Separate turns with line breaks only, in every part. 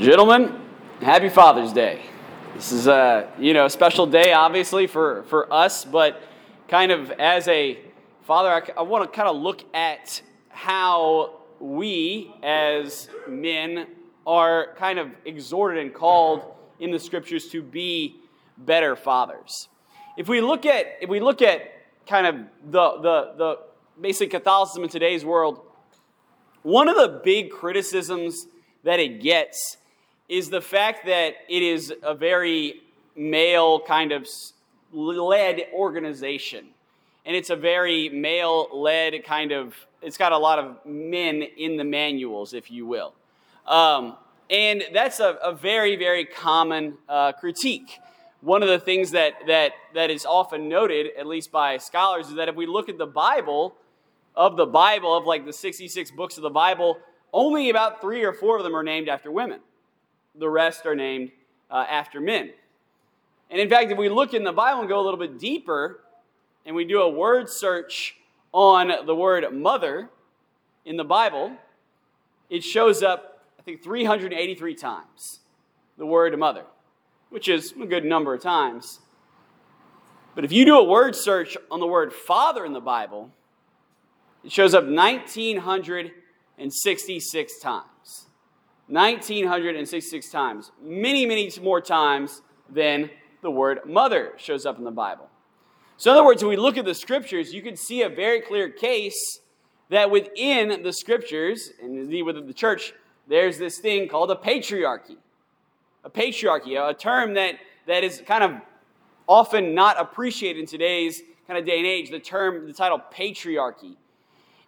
Gentlemen, happy Father's Day. This is a you know a special day, obviously for for us, but kind of as a father, I, I want to kind of look at how we as men are kind of exhorted and called in the scriptures to be better fathers. If we look at if we look at kind of the the the basic Catholicism in today's world, one of the big criticisms that it gets is the fact that it is a very male kind of led organization. And it's a very male led kind of, it's got a lot of men in the manuals, if you will. Um, and that's a, a, very, very common uh, critique. One of the things that, that, that is often noted, at least by scholars, is that if we look at the Bible, of the Bible, of like the 66 books of the Bible, only about three or four of them are named after women. The rest are named uh, after men. And in fact, if we look in the Bible and go a little bit deeper, and we do a word search on the word mother in the Bible, it shows up, I think, 383 times the word mother, which is a good number of times. But if you do a word search on the word father in the Bible, it shows up 1,966 times. 1,966 times. Many, many more times than the word mother shows up in the Bible. So, in other words, when we look at the scriptures, you can see a very clear case that within the scriptures, and indeed within the church, there's this thing called a patriarchy. A patriarchy, a term that, that is kind of often not appreciated in today's kind of day and age, the term, the title patriarchy.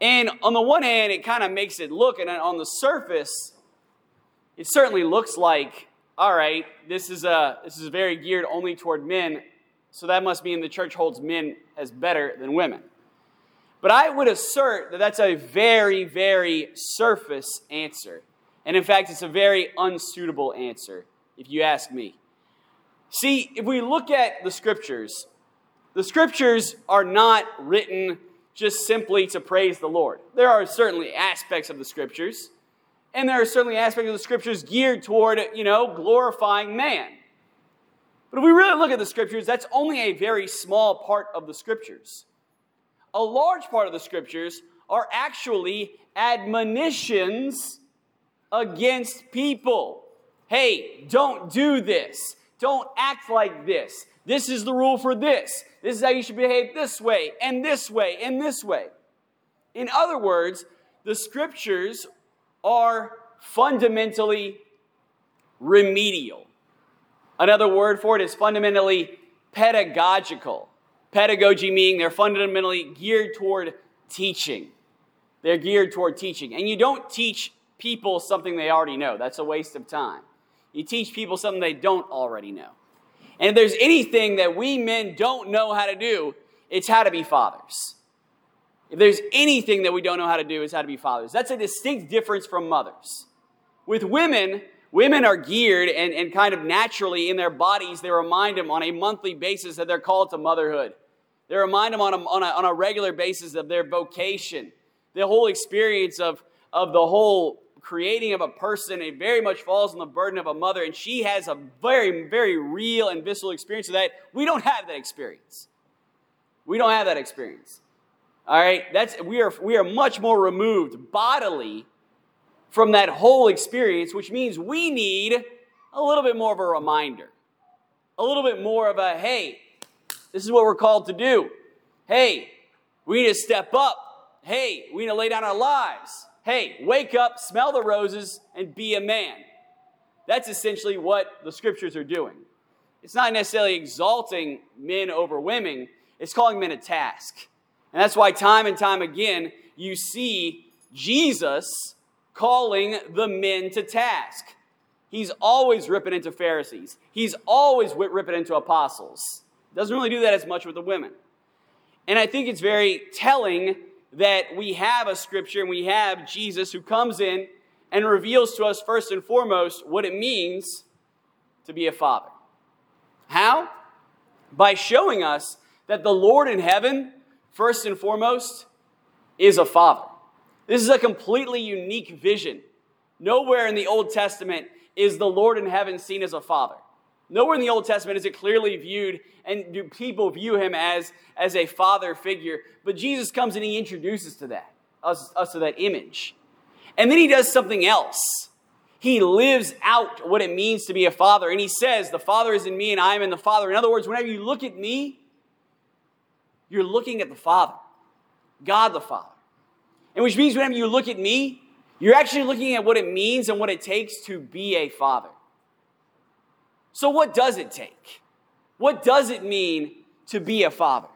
And on the one hand, it kind of makes it look, and on the surface, it certainly looks like, all right, this is, a, this is very geared only toward men, so that must mean the church holds men as better than women. But I would assert that that's a very, very surface answer. And in fact, it's a very unsuitable answer, if you ask me. See, if we look at the scriptures, the scriptures are not written just simply to praise the Lord. There are certainly aspects of the scriptures, and there are certainly aspects of the scriptures geared toward, you know, glorifying man. But if we really look at the scriptures, that's only a very small part of the scriptures. A large part of the scriptures are actually admonitions against people. Hey, don't do this. Don't act like this. This is the rule for this. This is how you should behave this way, and this way, and this way. In other words, the scriptures are fundamentally remedial. Another word for it is fundamentally pedagogical. Pedagogy meaning they're fundamentally geared toward teaching. They're geared toward teaching. And you don't teach people something they already know, that's a waste of time. You teach people something they don't already know. And if there's anything that we men don't know how to do, it's how to be fathers. If there's anything that we don't know how to do, is how to be fathers. That's a distinct difference from mothers. With women, women are geared and, and kind of naturally in their bodies, they remind them on a monthly basis that they're called to motherhood. They remind them on a, on a, on a regular basis of their vocation, the whole experience of, of the whole creating of a person, it very much falls on the burden of a mother, and she has a very, very real and visceral experience of that. We don't have that experience. We don't have that experience. All right, that's we are we are much more removed bodily from that whole experience, which means we need a little bit more of a reminder, a little bit more of a hey, this is what we're called to do. Hey, we need to step up. Hey, we need to lay down our lives hey, wake up, smell the roses, and be a man. That's essentially what the scriptures are doing. It's not necessarily exalting men over women, it's calling men a task. And that's why, time and time again, you see Jesus calling the men to task. He's always ripping into Pharisees, he's always ripping into apostles. Doesn't really do that as much with the women. And I think it's very telling that we have a scripture and we have Jesus who comes in and reveals to us first and foremost what it means to be a father. How? By showing us that the Lord in heaven, first and foremost, is a father. This is a completely unique vision. Nowhere in the Old Testament is the Lord in heaven seen as a father. Nowhere in the Old Testament is it clearly viewed, and do people view him as, as a father figure. But Jesus comes and he introduces to that, us, us to that image. And then he does something else. He lives out what it means to be a father. And he says, The Father is in me, and I am in the Father. In other words, whenever you look at me, you're looking at the Father, God the Father. And which means whenever you look at me, you're actually looking at what it means and what it takes to be a father. So, what does it take? What does it mean to be a father?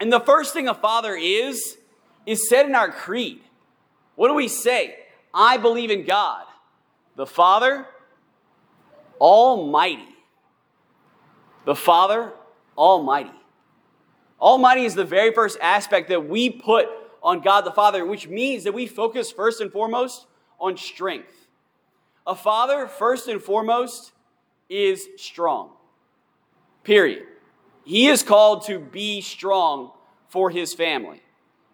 And the first thing a father is, is said in our creed. What do we say? I believe in God, the Father, Almighty. The Father, Almighty. Almighty is the very first aspect that we put on God the Father, which means that we focus first and foremost on strength. A father, first and foremost, is strong. Period. He is called to be strong for his family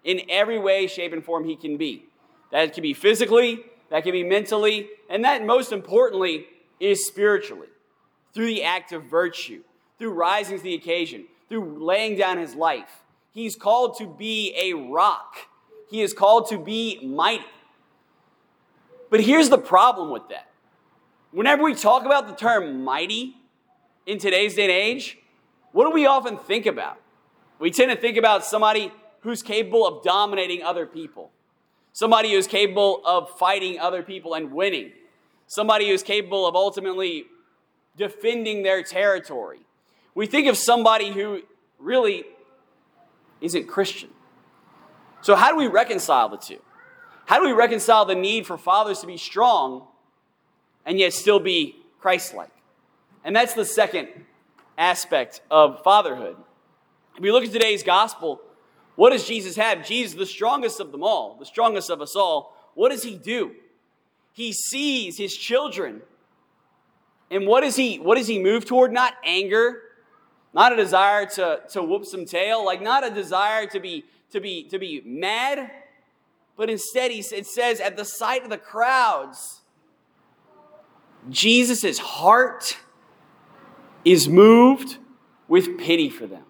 in every way, shape, and form he can be. That can be physically, that can be mentally, and that most importantly is spiritually through the act of virtue, through rising to the occasion, through laying down his life. He's called to be a rock, he is called to be mighty. But here's the problem with that Whenever we talk about the term mighty in today's day and age, what do we often think about? We tend to think about somebody who's capable of dominating other people, somebody who's capable of fighting other people and winning, somebody who's capable of ultimately defending their territory. We think of somebody who really isn't Christian. So, how do we reconcile the two? How do we reconcile the need for fathers to be strong and yet still be Christ like. And that's the second aspect of fatherhood. If we look at today's gospel, what does Jesus have? Jesus, the strongest of them all, the strongest of us all, what does he do? He sees his children. And what does he what does he move toward? Not anger, not a desire to, to whoop some tail, like not a desire to be to be to be mad, but instead he, it says at the sight of the crowds, Jesus' heart is moved with pity for them.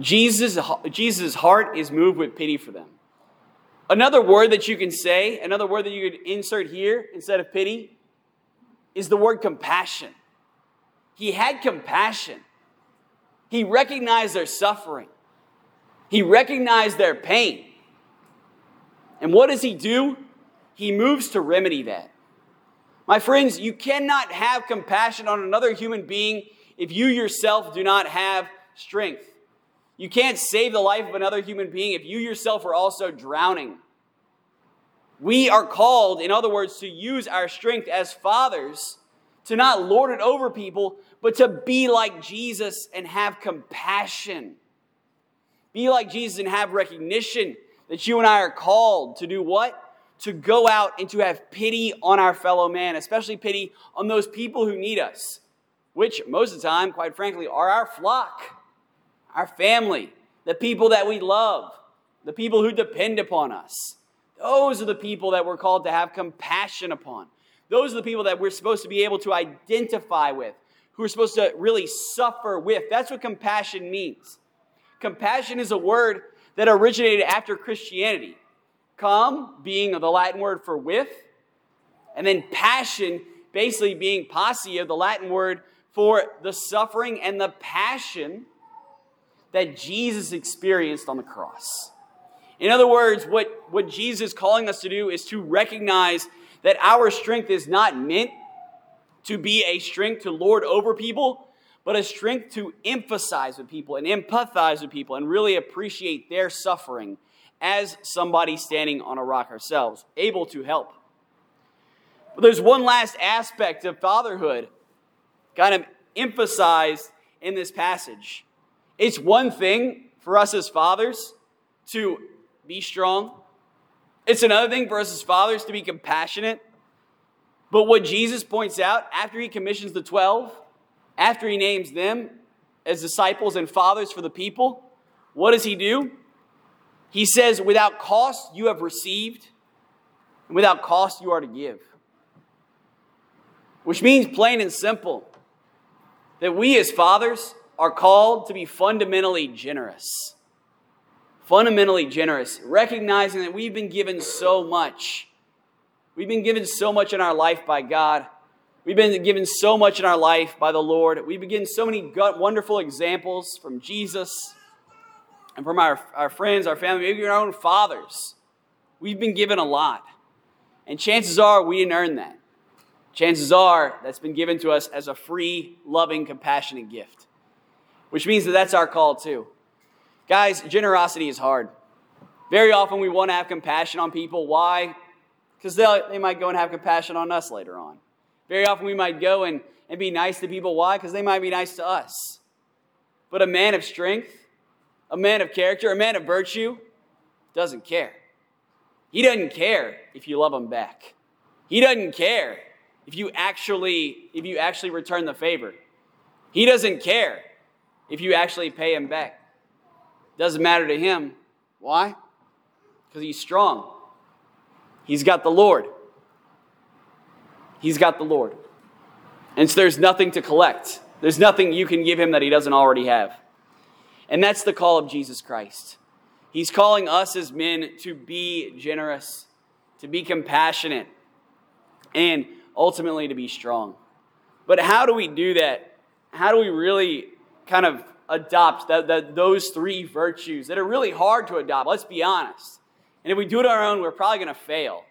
Jesus' Jesus' heart is moved with pity for them. Another word that you can say, another word that you could insert here instead of pity, is the word compassion. He had compassion. He recognized their suffering. He recognized their pain. And what does he do? He moves to remedy that. My friends, you cannot have compassion on another human being if you yourself do not have strength. You can't save the life of another human being if you yourself are also drowning. We are called, in other words, to use our strength as fathers to not lord it over people, but to be like Jesus and have compassion. Be like Jesus and have recognition that you and I are called to do what? to go out and to have pity on our fellow man, especially pity on those people who need us, which most of the time, quite frankly, are our flock, our family, the people that we love, the people who depend upon us. Those are the people that we're called to have compassion upon. Those are the people that we're supposed to be able to identify with, who are supposed to really suffer with. That's what compassion means. Compassion is a word that originated after Christianity. Come being the Latin word for with, and then passion basically being passia, the Latin word for the suffering and the passion that Jesus experienced on the cross. In other words, what, what Jesus is calling us to do is to recognize that our strength is not meant to be a strength to lord over people, but a strength to emphasize with people and empathize with people and really appreciate their suffering as somebody standing on a rock ourselves, able to help. But there's one last aspect of fatherhood kind of emphasized in this passage. It's one thing for us as fathers to be strong, it's another thing for us as fathers to be compassionate. But what Jesus points out after he commissions the 12, after he names them as disciples and fathers for the people, what does he do? He says, Without cost you have received, and without cost you are to give. Which means, plain and simple, that we as fathers are called to be fundamentally generous. Fundamentally generous, recognizing that we've been given so much. We've been given so much in our life by God. We've been given so much in our life by the Lord. We've been given so many wonderful examples from Jesus and from our, our friends, our family, maybe our own fathers. We've been given a lot. And chances are we didn't earn that. Chances are that's been given to us as a free, loving, compassionate gift, which means that that's our call too. Guys, generosity is hard. Very often we want to have compassion on people. Why? Because they might go and have compassion on us later on. Very often we might go and, and be nice to people. Why? Because they might be nice to us. But a man of strength, a man of character, a man of virtue doesn't care. He doesn't care if you love him back. He doesn't care if you actually if you actually return the favor. He doesn't care if you actually pay him back. Doesn't matter to him. Why? Because he's strong. He's got the Lord. He's got the Lord. And so there's nothing to collect. There's nothing you can give him that he doesn't already have. And that's the call of Jesus Christ. He's calling us as men to be generous, to be compassionate, and ultimately to be strong. But how do we do that? How do we really kind of adopt that, those three virtues that are really hard to adopt? Let's be honest. And if we do it on our own, we're probably going to fail.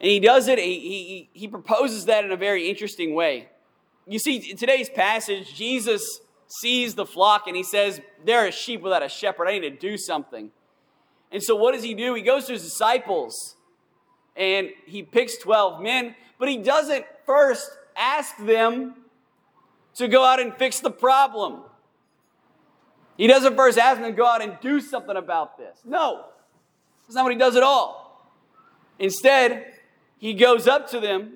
And he does it, he, he, he proposes that in a very interesting way. You see, in today's passage, Jesus sees the flock and he says, There are a sheep without a shepherd. I need to do something. And so, what does he do? He goes to his disciples and he picks 12 men, but he doesn't first ask them to go out and fix the problem. He doesn't first ask them to go out and do something about this. No, that's not what he does at all. Instead, he goes up to them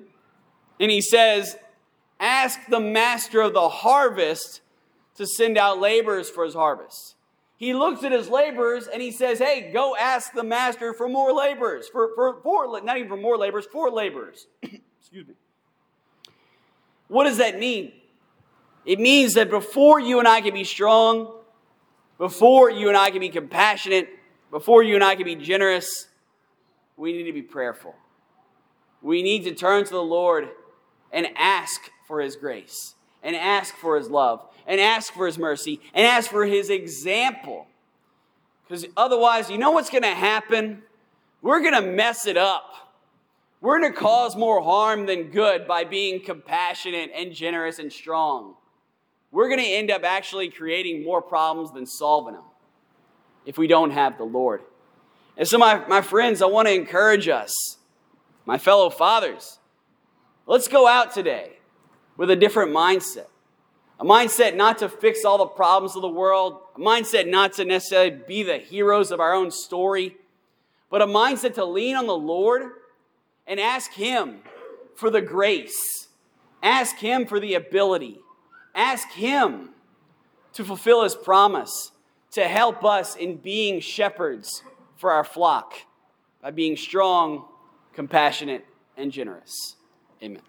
and he says, Ask the master of the harvest to send out laborers for his harvest he looks at his laborers and he says, Hey, go ask the master for more laborers, for, for, for not even for more laborers, for laborers. Excuse me. What does that mean? It means that before you and I can be strong, before you and I can be compassionate, before you and I can be generous, we need to be prayerful. We need to turn to the Lord and ask for His grace and ask for His love and ask for his mercy and ask for his example. Because otherwise, you know what's going to happen? We're going to mess it up. We're going to cause more harm than good by being compassionate and generous and strong. We're going to end up actually creating more problems than solving them if we don't have the Lord. And so, my, my friends, I want to encourage us, my fellow fathers, let's go out today with a different mindset. A mindset not to fix all the problems of the world, a mindset not to necessarily be the heroes of our own story, but a mindset to lean on the Lord and ask Him for the grace, ask Him for the ability, ask Him to fulfill His promise to help us in being shepherds for our flock by being strong, compassionate, and generous. Amen.